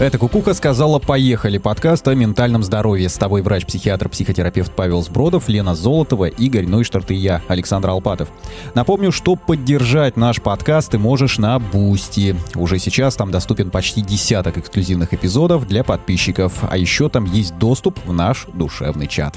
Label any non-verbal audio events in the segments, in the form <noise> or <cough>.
Это Кукуха сказала «Поехали» подкаст о ментальном здоровье. С тобой врач-психиатр, психотерапевт Павел Сбродов, Лена Золотова, Игорь Нойштарт и я, Александр Алпатов. Напомню, что поддержать наш подкаст ты можешь на Boosty. Уже сейчас там доступен почти десяток эксклюзивных эпизодов для подписчиков, а еще там есть доступ в наш душевный чат.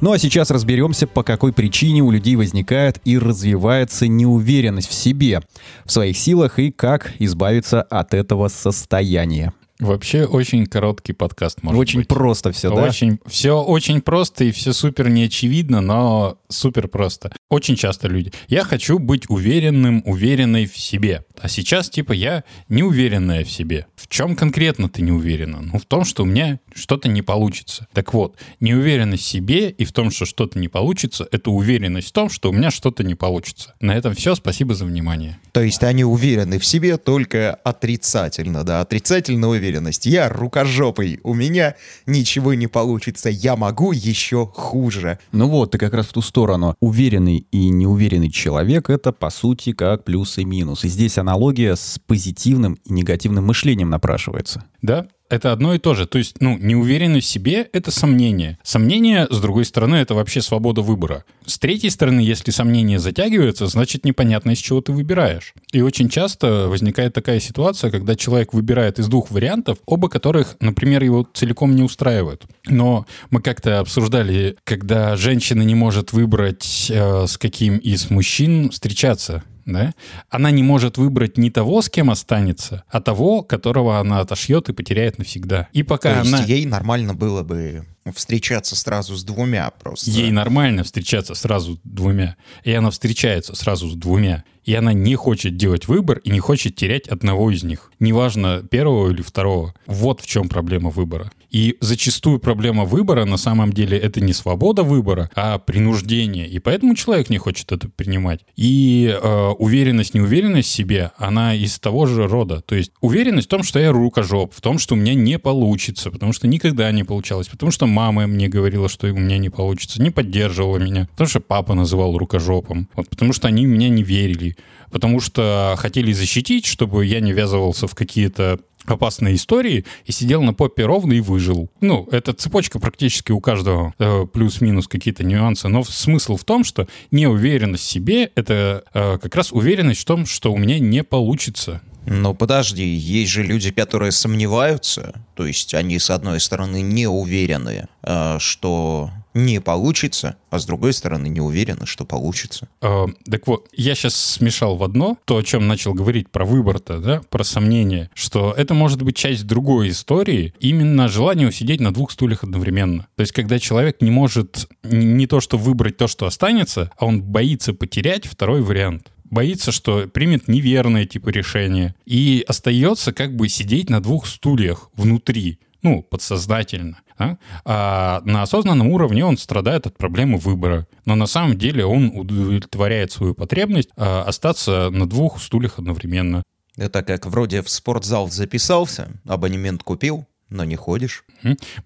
Ну а сейчас разберемся, по какой причине у людей возникает и развивается неуверенность в себе, в своих силах и как избавиться от этого состояния. Вообще очень короткий подкаст, может Очень быть. просто все, да? Очень, все очень просто и все супер неочевидно, но супер просто. Очень часто люди. Я хочу быть уверенным, уверенной в себе. А сейчас, типа, я неуверенная в себе. В чем конкретно ты не уверена? Ну, в том, что у меня что-то не получится. Так вот, неуверенность в себе и в том, что что-то не получится, это уверенность в том, что у меня что-то не получится. На этом все. Спасибо за внимание. То есть они уверены в себе только отрицательно, да, отрицательная уверенность. Я рукожопый, у меня ничего не получится, я могу еще хуже. Ну вот, ты как раз в ту сторону. Уверенный и неуверенный человек — это, по сути, как плюс и минус. И здесь аналогия с позитивным и негативным мышлением напрашивается. Да, это одно и то же. То есть, ну, неуверенность в себе — это сомнение. Сомнение, с другой стороны, это вообще свобода выбора. С третьей стороны, если сомнение затягивается, значит, непонятно, из чего ты выбираешь. И очень часто возникает такая ситуация, когда человек выбирает из двух вариантов, оба которых, например, его целиком не устраивают. Но мы как-то обсуждали, когда женщина не может выбрать, э, с каким из мужчин встречаться да, она не может выбрать не того, с кем останется, а того, которого она отошьет и потеряет навсегда. И пока То есть она... ей нормально было бы встречаться сразу с двумя просто. Ей нормально встречаться сразу с двумя. И она встречается сразу с двумя. И она не хочет делать выбор и не хочет терять одного из них. Неважно, первого или второго. Вот в чем проблема выбора. И зачастую проблема выбора на самом деле это не свобода выбора, а принуждение. И поэтому человек не хочет это принимать. И э, уверенность, неуверенность в себе, она из того же рода. То есть уверенность в том, что я рукожоп, в том, что у меня не получится, потому что никогда не получалось, потому что мама мне говорила, что у меня не получится, не поддерживала меня, потому что папа называл рукожопом, вот, потому что они в меня не верили, потому что хотели защитить, чтобы я не ввязывался в какие-то опасные истории и сидел на попе ровно и выжил. Ну, это цепочка практически у каждого, э, плюс-минус какие-то нюансы, но смысл в том, что неуверенность в себе — это э, как раз уверенность в том, что у меня не получится. Но подожди, есть же люди, которые сомневаются, то есть они, с одной стороны, не уверены, э, что не получится, а с другой стороны, не уверены, что получится. Э, так вот, я сейчас смешал в одно то, о чем начал говорить про выбор-то, да, про сомнение, что это может быть часть другой истории, именно желание усидеть на двух стульях одновременно. То есть, когда человек не может не то, что выбрать то, что останется, а он боится потерять второй вариант боится, что примет неверное типа решение и остается как бы сидеть на двух стульях внутри, ну, подсознательно. Да? А на осознанном уровне он страдает от проблемы выбора. Но на самом деле он удовлетворяет свою потребность а, остаться на двух стульях одновременно. Это как вроде в спортзал записался, абонемент купил, но не ходишь.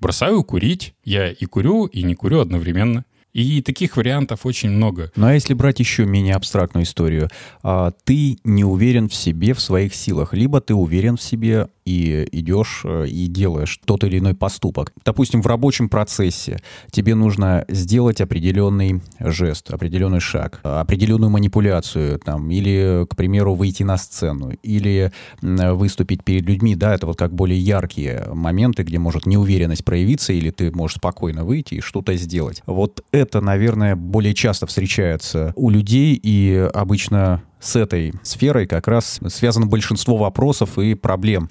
Бросаю курить. Я и курю, и не курю одновременно. И таких вариантов очень много. Ну а если брать еще менее абстрактную историю, а, ты не уверен в себе, в своих силах, либо ты уверен в себе и идешь э, и делаешь тот или иной поступок. Допустим, в рабочем процессе тебе нужно сделать определенный жест, определенный шаг, определенную манипуляцию, там, или, к примеру, выйти на сцену, или выступить перед людьми, да, это вот как более яркие моменты, где может неуверенность проявиться, или ты можешь спокойно выйти и что-то сделать. Вот это, наверное, более часто встречается у людей, и обычно с этой сферой как раз связано большинство вопросов и проблем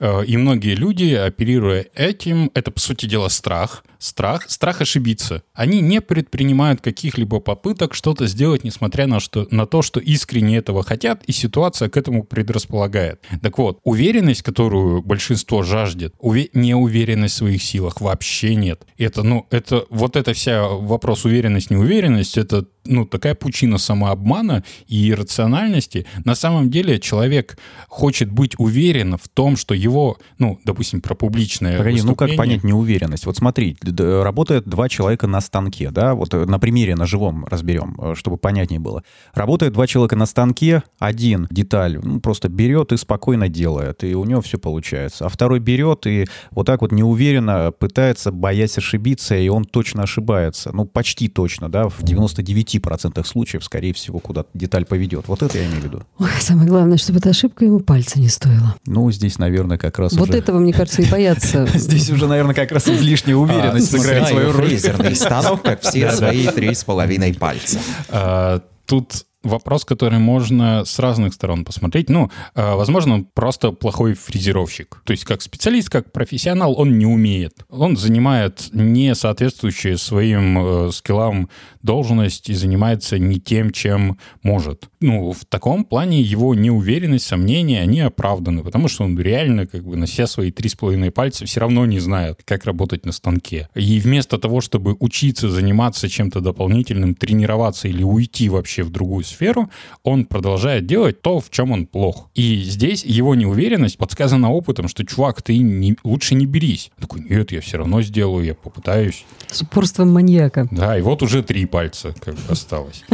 и многие люди, оперируя этим, это, по сути дела, страх. Страх, страх ошибиться. Они не предпринимают каких-либо попыток что-то сделать, несмотря на, что, на то, что искренне этого хотят, и ситуация к этому предрасполагает. Так вот, уверенность, которую большинство жаждет, уве- неуверенность в своих силах вообще нет. Это, ну, это, вот это вся вопрос уверенность-неуверенность, это ну, такая пучина самообмана и иррациональности. На самом деле человек хочет быть уверен в том, что его, ну, допустим, про публичное Погоди, ну как выступление- понять неуверенность? Вот смотри, работает два человека на станке, да, вот э, на примере на живом разберем, э, чтобы понятнее было. Работает два человека на станке, один деталь ну, просто берет и спокойно делает, и у него все получается. А второй берет и вот так вот неуверенно пытается, боясь ошибиться, и он точно ошибается. Ну, почти точно, да, в 99% случаев, скорее всего, куда-то деталь поведет. Вот это я имею в виду. Ой, самое главное, чтобы эта ошибка ему пальца не стоила. Ну, здесь, наверное, как раз Вот уже... этого, мне кажется, и боятся. <laughs> Здесь уже, наверное, как раз излишняя уверенность А, сыграет свою роль. фрезерный <laughs> станок, как все свои три с половиной пальца. А, Тут вопрос, который можно с разных сторон посмотреть. Ну, а, возможно, он просто плохой фрезеровщик. То есть как специалист, как профессионал он не умеет. Он занимает не соответствующие своим э, скиллам должность и занимается не тем, чем может. Ну, в таком плане его неуверенность, сомнения, они оправданы, потому что он реально как бы на все свои три с половиной пальца все равно не знает, как работать на станке. И вместо того, чтобы учиться заниматься чем-то дополнительным, тренироваться или уйти вообще в другую сферу, он продолжает делать то, в чем он плох. И здесь его неуверенность подсказана опытом, что, чувак, ты не- лучше не берись. Он такой, нет, я все равно сделаю, я попытаюсь. С упорством маньяка. Да, и вот уже три пальца как бы осталось.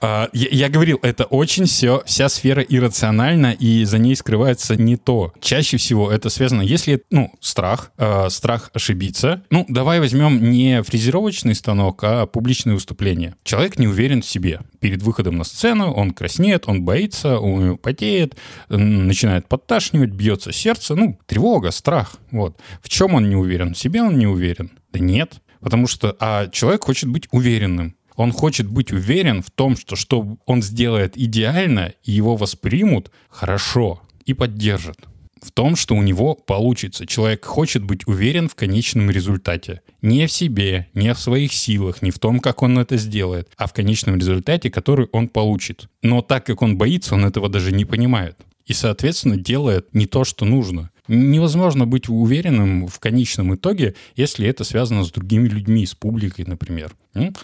А, Я, я говорил, это очень все, вся сфера иррациональна, и за ней скрывается не то. Чаще всего это связано, если, ну, страх, э, страх ошибиться. Ну, давай возьмем не фрезеровочный станок, а публичное выступление. Человек не уверен в себе. Перед выходом на сцену он краснеет, он боится, него потеет, начинает подташнивать, бьется сердце. Ну, тревога, страх. Вот. В чем он не уверен? В себе он не уверен? Да нет. Потому что а человек хочет быть уверенным. Он хочет быть уверен в том, что что он сделает идеально, и его воспримут хорошо и поддержат. В том, что у него получится. Человек хочет быть уверен в конечном результате. Не в себе, не в своих силах, не в том, как он это сделает, а в конечном результате, который он получит. Но так как он боится, он этого даже не понимает. И, соответственно, делает не то, что нужно. Невозможно быть уверенным в конечном итоге, если это связано с другими людьми, с публикой, например.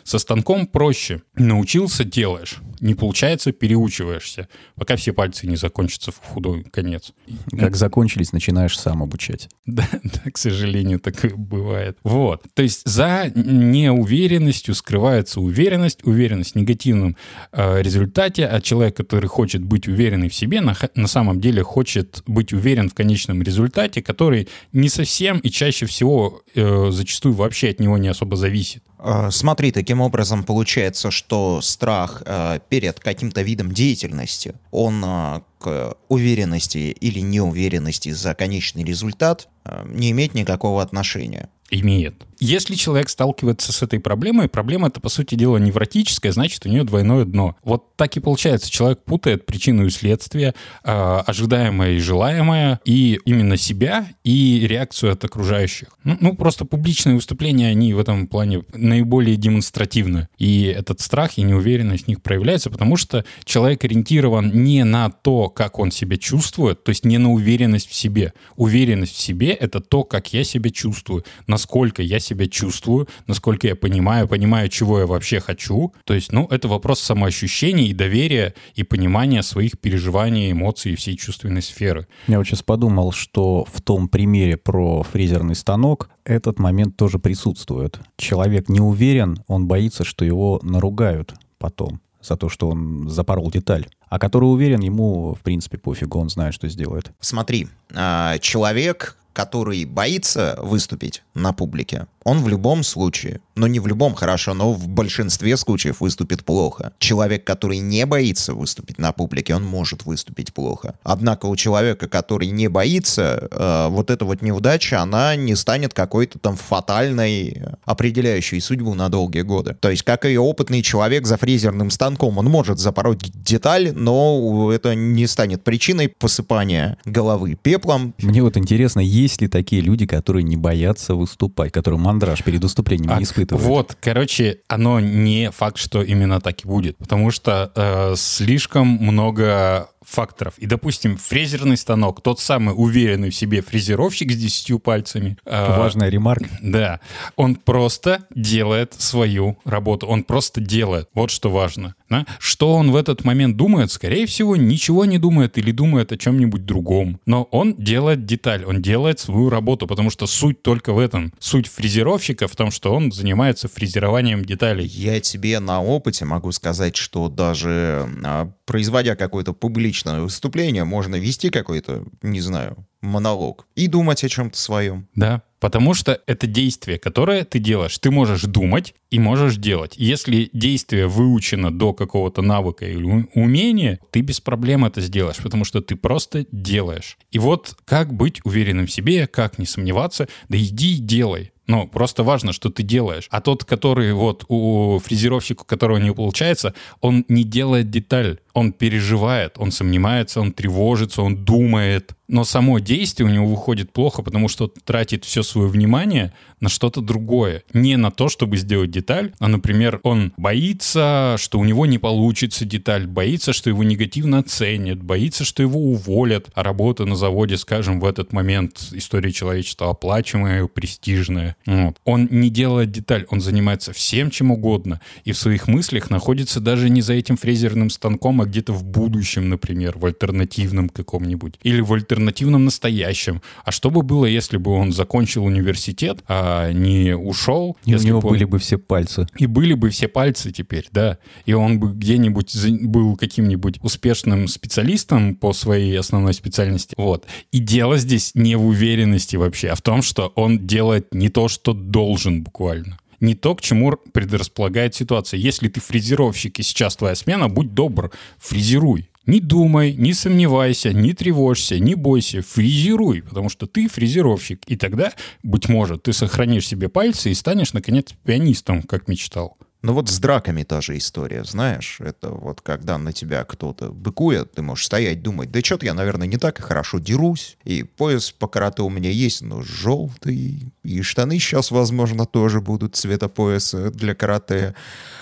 Со станком проще. Научился — делаешь. Не получается — переучиваешься, пока все пальцы не закончатся в худой конец. Как закончились, начинаешь сам обучать. <laughs> Да, да, к сожалению, такое бывает. Вот. То есть за неуверенностью скрывается уверенность, уверенность в негативном э, результате, а человек, который хочет быть уверенный в себе, на, на самом деле хочет быть уверен в конечном результате, который не совсем и чаще всего э, зачастую вообще от него не особо зависит. Э, Смотри, таким образом получается, что страх э, перед каким-то видом деятельности, он э, к уверенности или неуверенности за конечный результат э, не имеет никакого отношения. Имеет. Если человек сталкивается с этой проблемой, проблема это, по сути дела, невротическая, значит, у нее двойное дно. Вот так и получается. Человек путает причину и следствие, э, ожидаемое и желаемое, и именно себя, и реакцию от окружающих. Ну, ну, просто публичные выступления, они в этом плане наиболее демонстративны. И этот страх и неуверенность в них проявляется, потому что человек ориентирован не на то, как он себя чувствует, то есть не на уверенность в себе. Уверенность в себе — это то, как я себя чувствую, насколько я себя чувствую, насколько я понимаю, понимаю, чего я вообще хочу. То есть, ну, это вопрос самоощущения и доверия, и понимания своих переживаний, эмоций и всей чувственной сферы. Я вот сейчас подумал, что в том примере про фрезерный станок этот момент тоже присутствует. Человек не уверен, он боится, что его наругают потом за то, что он запорол деталь. А который уверен, ему, в принципе, пофигу, он знает, что сделает. Смотри, а, человек, который боится выступить на публике, он в любом случае, но не в любом хорошо, но в большинстве случаев выступит плохо. Человек, который не боится выступить на публике, он может выступить плохо. Однако у человека, который не боится, э, вот эта вот неудача, она не станет какой-то там фатальной, определяющей судьбу на долгие годы. То есть, как и опытный человек за фрезерным станком, он может запороть деталь, но это не станет причиной посыпания головы пеплом, Мне вот интересно, есть ли такие люди, которые не боятся выступать, которые мандраж перед выступлением А, не испытывают? Вот, короче, оно не факт, что именно так и будет, потому что э, слишком много факторов. И, допустим, фрезерный станок, тот самый уверенный в себе фрезеровщик с 10 пальцами. а, Важная ремарка. Да, он просто делает свою работу, он просто делает, вот что важно. да. Что он в этот момент думает? Скорее всего, ничего не думает или думает о чем-нибудь другом. Но он делает деталь, он делает свою работу, потому что суть только в этом. Суть фрезеровщика в том, что он занимается фрезерованием деталей. Я тебе на опыте могу сказать, что даже а, производя какое-то публичное выступление, можно вести какой-то, не знаю, монолог и думать о чем-то своем. Да, потому что это действие, которое ты делаешь. Ты можешь думать и можешь делать. Если действие выучено до какого-то навыка или умения, ты без проблем это сделаешь, потому что ты просто делаешь. И вот как быть уверенным в себе, как не сомневаться, да иди и делай. Но просто важно, что ты делаешь. А тот, который вот у фрезеровщика, у которого не получается, он не делает деталь. Он переживает, он сомневается, он тревожится, он думает. Но само действие у него выходит плохо, потому что тратит все свое внимание на что-то другое. Не на то, чтобы сделать деталь, а, например, он боится, что у него не получится деталь, боится, что его негативно оценят, боится, что его уволят, а работа на заводе, скажем, в этот момент истории человечества оплачиваемая, престижная. Вот. Он не делает деталь, он занимается всем, чем угодно, и в своих мыслях находится даже не за этим фрезерным станком, а где-то в будущем, например, в альтернативном каком-нибудь, или в альтернативном настоящем. А что бы было, если бы он закончил университет, а не ушел? И у него бы он- были бы все пальцы. и были бы все пальцы теперь, да. И он бы где-нибудь был каким-нибудь успешным специалистом по своей основной специальности. Вот. И дело здесь не в уверенности вообще, а в том, что он делает не то, что должен буквально. Не то, к чему предрасполагает ситуация. Если ты фрезеровщик, и сейчас твоя смена, будь добр, фрезеруй. Не думай, не сомневайся, не тревожься, не бойся, фрезеруй, потому что ты фрезеровщик. И тогда, быть может, ты сохранишь себе пальцы и станешь, наконец, пианистом, как мечтал. Ну вот с драками та же история, знаешь. Это вот когда на тебя кто-то быкует, ты можешь стоять, думать, да что-то я, наверное, не так хорошо дерусь. И пояс по карате у меня есть, но желтый. И штаны сейчас, возможно, тоже будут цвета пояса для карате.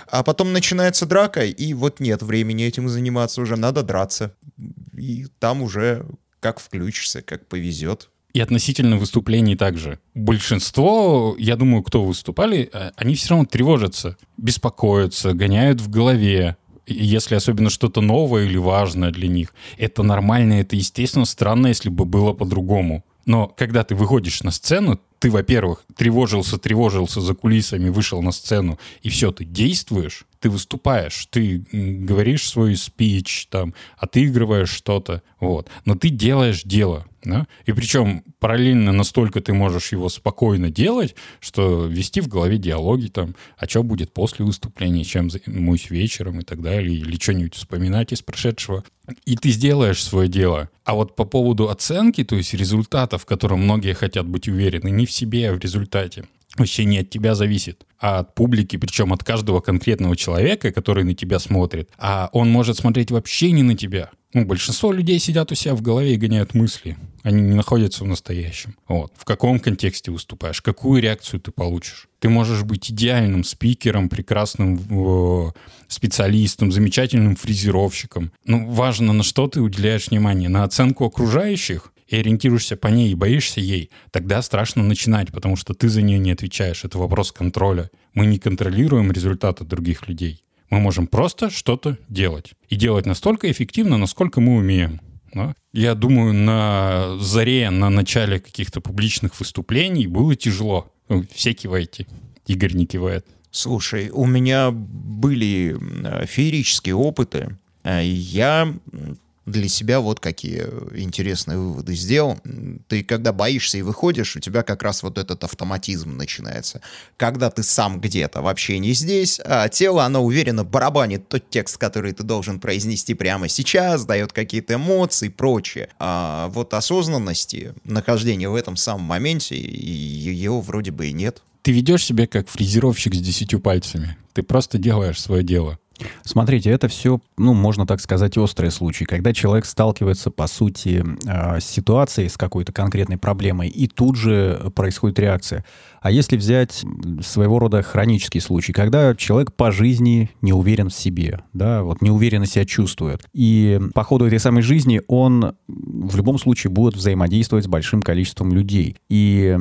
А потом начинается драка, и вот нет времени этим заниматься уже, надо драться. И там уже как включишься, как повезет. И относительно выступлений также. Большинство, я думаю, кто выступали, э, они все равно тревожатся, беспокоятся, гоняют в голове. Если особенно что-то новое или важное для них. Это нормально, это естественно странно, если бы было по-другому. Но когда ты выходишь на сцену, ты, во-первых, тревожился, тревожился за кулисами, вышел на сцену, и все, ты действуешь, ты выступаешь, ты говоришь свой спич, там, отыгрываешь что-то, вот. Но ты делаешь дело, да? И причем параллельно настолько ты можешь его спокойно делать, что вести в голове диалоги там, а что будет после выступления, чем займусь вечером и так далее, или что-нибудь вспоминать из прошедшего. И ты сделаешь свое дело. А вот по поводу оценки, то есть результатов, в котором многие хотят быть уверены, не себе, в результате, вообще не от тебя зависит, а от публики, причем от каждого конкретного человека, который на тебя смотрит. А он может смотреть вообще не на тебя. Ну, большинство людей сидят у себя в голове и гоняют мысли. Они не находятся в настоящем. Вот. В каком контексте выступаешь? Какую реакцию ты получишь? Ты можешь быть идеальным спикером, прекрасным э, специалистом, замечательным фрезеровщиком. Ну, важно, на что ты уделяешь внимание. На оценку окружающих и ориентируешься по ней и боишься ей, тогда страшно начинать, потому что ты за нее не отвечаешь. Это вопрос контроля. Мы не контролируем результаты других людей. Мы можем просто что-то делать. И делать настолько эффективно, насколько мы умеем. да. Я думаю, на заре, на начале каких-то публичных выступлений было тяжело. Все киваете. Игорь не кивает. Слушай, у меня были э, феерические опыты. Э, Я для себя вот какие интересные выводы сделал. Ты когда боишься и выходишь, у тебя как раз вот этот автоматизм начинается. Когда ты сам где-то, вообще не здесь, а тело, оно уверенно барабанит тот текст, который ты должен произнести прямо сейчас, дает какие-то эмоции и прочее. А вот осознанности, нахождения в этом самом моменте, ее вроде бы и нет. Ты ведешь себя как фрезеровщик с десятью пальцами. Ты просто делаешь свое дело. Смотрите, это все, ну, можно так сказать, острые случаи, когда человек сталкивается, по сути, э, с ситуацией, с какой-то конкретной проблемой, и тут же происходит реакция. А если взять своего рода хронический случай, когда человек по жизни не уверен в себе, да, вот неуверенно себя чувствует, и по ходу этой самой жизни он в любом случае будет взаимодействовать с большим количеством людей, и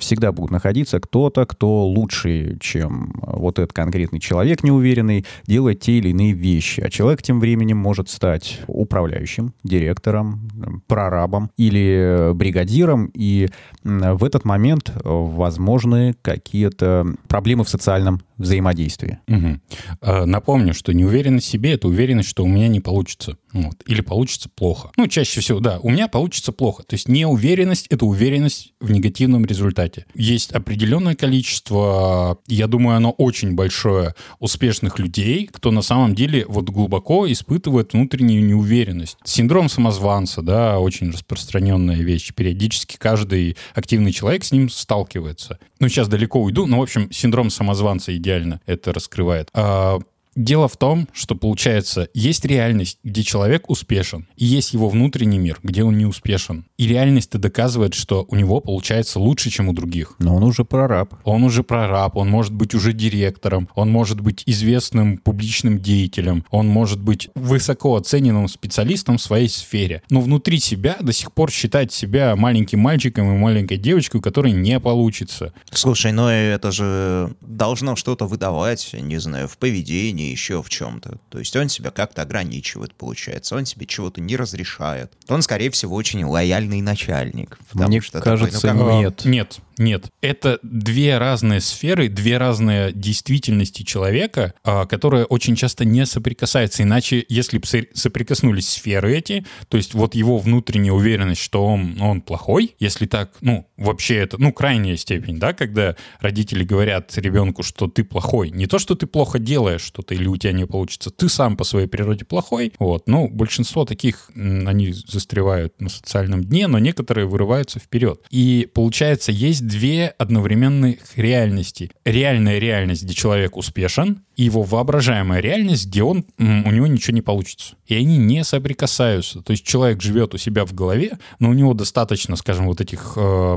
всегда будут находиться кто-то, кто лучше, чем вот этот конкретный человек неуверенный, делает те или иные вещи. А человек тем временем может стать управляющим, директором, прорабом или бригадиром, и в этот момент, возможно, какие-то проблемы в социальном взаимодействии. Угу. Напомню, что неуверенность в себе — это уверенность, что у меня не получится. Вот. Или получится плохо. Ну, чаще всего, да, у меня получится плохо. То есть неуверенность — это уверенность в негативном результате. Есть определенное количество, я думаю, оно очень большое, успешных людей, кто на самом деле вот глубоко испытывает внутреннюю неуверенность. Синдром самозванца, да, очень распространенная вещь. Периодически каждый активный человек с ним сталкивается. Ну, сейчас далеко уйду, но, в общем, синдром самозванца идеально это раскрывает. А, Дело в том, что получается, есть реальность, где человек успешен, и есть его внутренний мир, где он не успешен. И реальность-то доказывает, что у него получается лучше, чем у других. Но он уже прораб. Он уже прораб, он может быть уже директором, он может быть известным публичным деятелем, он может быть высоко оцененным специалистом в своей сфере. Но внутри себя до сих пор считать себя маленьким мальчиком и маленькой девочкой, у которой не получится. Слушай, ну это же должно что-то выдавать, не знаю, в поведении, еще в чем-то. То есть он себя как-то ограничивает, получается. Он себе чего-то не разрешает. Он, скорее всего, очень лояльный начальник. Мне что кажется, такой, ну, как- нет. Нет, нет. Это две разные сферы, две разные действительности человека, а, которые очень часто не соприкасаются. Иначе, если бы со- соприкоснулись сферы эти, то есть вот его внутренняя уверенность, что он, он плохой, если так, ну, вообще это, ну, крайняя степень, да, когда родители говорят ребенку, что ты плохой. Не то, что ты плохо делаешь что-то или у тебя не получится, ты сам по своей природе плохой. Вот. Ну, большинство таких, они застревают на социальном дне, но некоторые вырываются вперед. И получается, есть две одновременных реальности. Реальная реальность, где человек успешен, и его воображаемая реальность, где он, у него ничего не получится. И они не соприкасаются. То есть человек живет у себя в голове, но у него достаточно, скажем, вот этих э,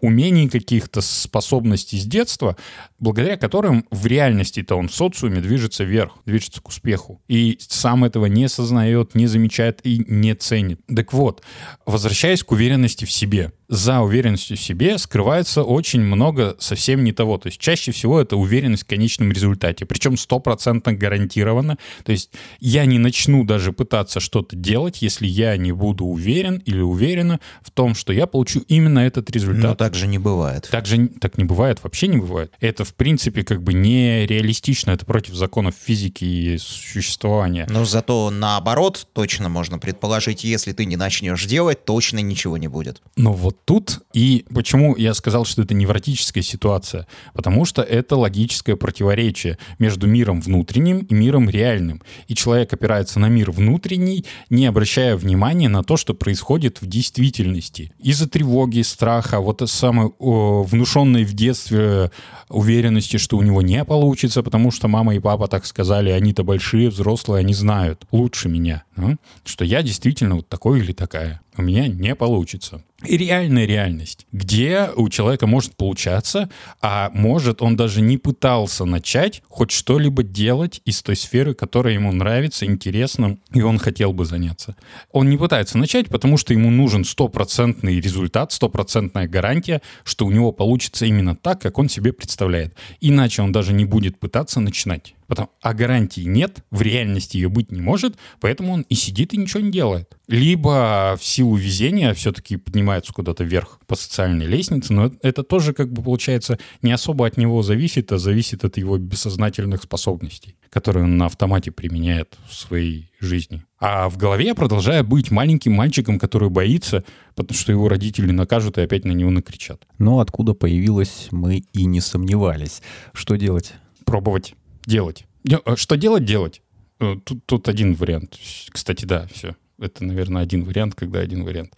умений каких-то, способностей с детства, благодаря которым в реальности-то он в социуме движется вверх, движется к успеху. И сам этого не сознает, не замечает и не ценит. Так вот, возвращаясь к уверенности в себе. За уверенностью в себе скрывается очень много совсем не того. То есть чаще всего это уверенность в конечном результате. Причем стопроцентно гарантированно. То есть я не начну даже пытаться что-то делать, если я не буду уверен или уверена в том, что я получу именно этот результат. Но так же не бывает. Так же так не бывает, вообще не бывает. Это, в принципе, как бы нереалистично, это против законов физики и существования. Но зато наоборот, точно можно предположить, если ты не начнешь делать, точно ничего не будет. Но вот тут и почему я сказал, что это невротическая ситуация, потому что это логическое противоречие между миром внутренним и миром реальным. И человек опирается на мир внутренний, не обращая внимания на то, что происходит в действительности. Из-за тревоги, страха, вот самой о, внушенной в детстве уверенности, что у него не получится, потому что мама и папа так сказали, они-то большие, взрослые, они знают лучше меня, а? что я действительно вот такой или такая. У меня не получится. И реальная реальность, где у человека может получаться, а может он даже не пытался начать хоть что-либо делать из той сферы, которая ему нравится, интересна, и он хотел бы заняться. Он не пытается начать, потому что ему нужен стопроцентный результат, стопроцентная гарантия, что у него получится именно так, как он себе представляет. Иначе он даже не будет пытаться начинать. Потому, а гарантии нет, в реальности ее быть не может, поэтому он и сидит и ничего не делает. Либо в силу везения все-таки поднимается куда-то вверх по социальной лестнице, но это тоже как бы получается не особо от него зависит, а зависит от его бессознательных способностей, которые он на автомате применяет в своей жизни. А в голове я продолжаю быть маленьким мальчиком, который боится, потому что его родители накажут и опять на него накричат. Но откуда появилась, мы и не сомневались. Что делать? Пробовать делать. Де- э, Что делать, делать. Э, Тут, тут один вариант. Кстати, да, все. Это, наверное, один вариант, когда один вариант.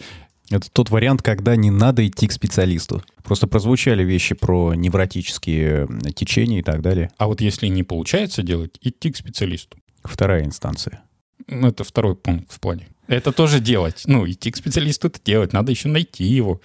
Это тот вариант, когда не надо идти к специалисту. Просто прозвучали вещи про невротические м, течения и так далее. А вот если не получается делать, идти к специалисту. Вторая инстанция. Ну, это второй пункт в плане. Это тоже делать. Ну, идти к специалисту это делать. Надо еще найти его.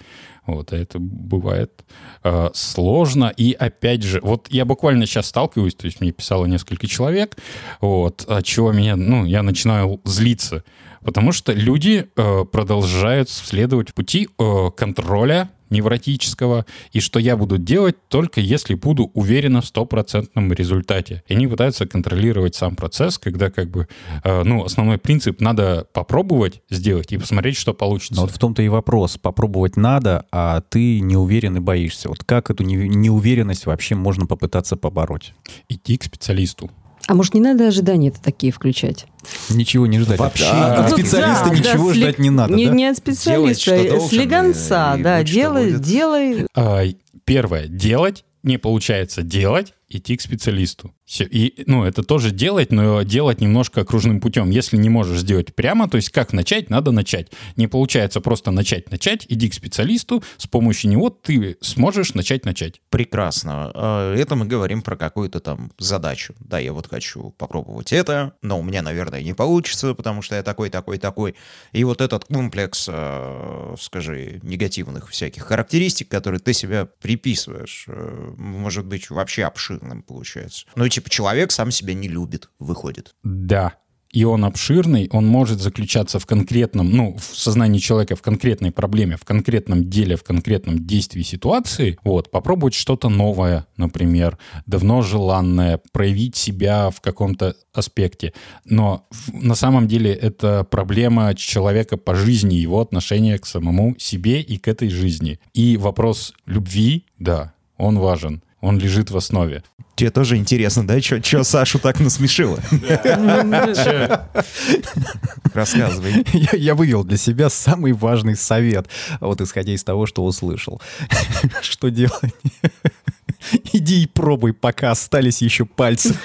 Вот, а это бывает э, сложно. И опять же, вот я буквально сейчас сталкиваюсь, то есть мне писало несколько человек, вот, от чего меня, ну, я начинаю злиться. Потому что люди э, продолжают следовать пути э, контроля невротического, и что я буду делать только если буду уверена в стопроцентном результате. И они пытаются контролировать сам процесс, когда как бы, э, ну, основной принцип надо попробовать сделать и посмотреть, что получится. Но вот в том-то и вопрос. Попробовать надо, а ты не уверен и боишься. Вот как эту не- неуверенность вообще можно попытаться побороть? Идти к специалисту. А может, не надо ожидания-то такие включать? Ничего не ждать. Вообще, А от специалиста да, ничего да, ждать не надо, не, да? не от специалиста, а с легонца, да, делай, делай. А, Первое, делать, не получается делать, идти к специалисту. И, ну, это тоже делать, но делать немножко окружным путем. Если не можешь сделать прямо, то есть как начать, надо начать. Не получается просто начать, начать, иди к специалисту, с помощью него ты сможешь начать, начать. Прекрасно. А, Это мы говорим про какую-то там задачу. Да, я вот хочу попробовать это, но у меня, наверное, не получится, потому что я такой, такой, такой. И вот этот комплекс, э, скажи, негативных всяких характеристик, которые ты себя приписываешь, э, может быть вообще обширным получается. Ну, типа, человек сам себя не любит, выходит. Да. И он обширный, он может заключаться в конкретном, ну, в сознании человека, в конкретной проблеме, в конкретном деле, в конкретном действии ситуации. Вот, попробовать что-то новое, например, давно желанное, проявить себя в каком-то аспекте. Но на самом деле это проблема человека по жизни, его отношения к самому себе и к этой жизни. И вопрос любви, да, он важен. Он лежит в основе. Тебе тоже интересно, да, что Сашу так насмешило? Рассказывай. Я, я вывел для себя самый важный совет, вот исходя из того, что услышал. Что делать? Иди и пробуй, пока остались еще пальцы.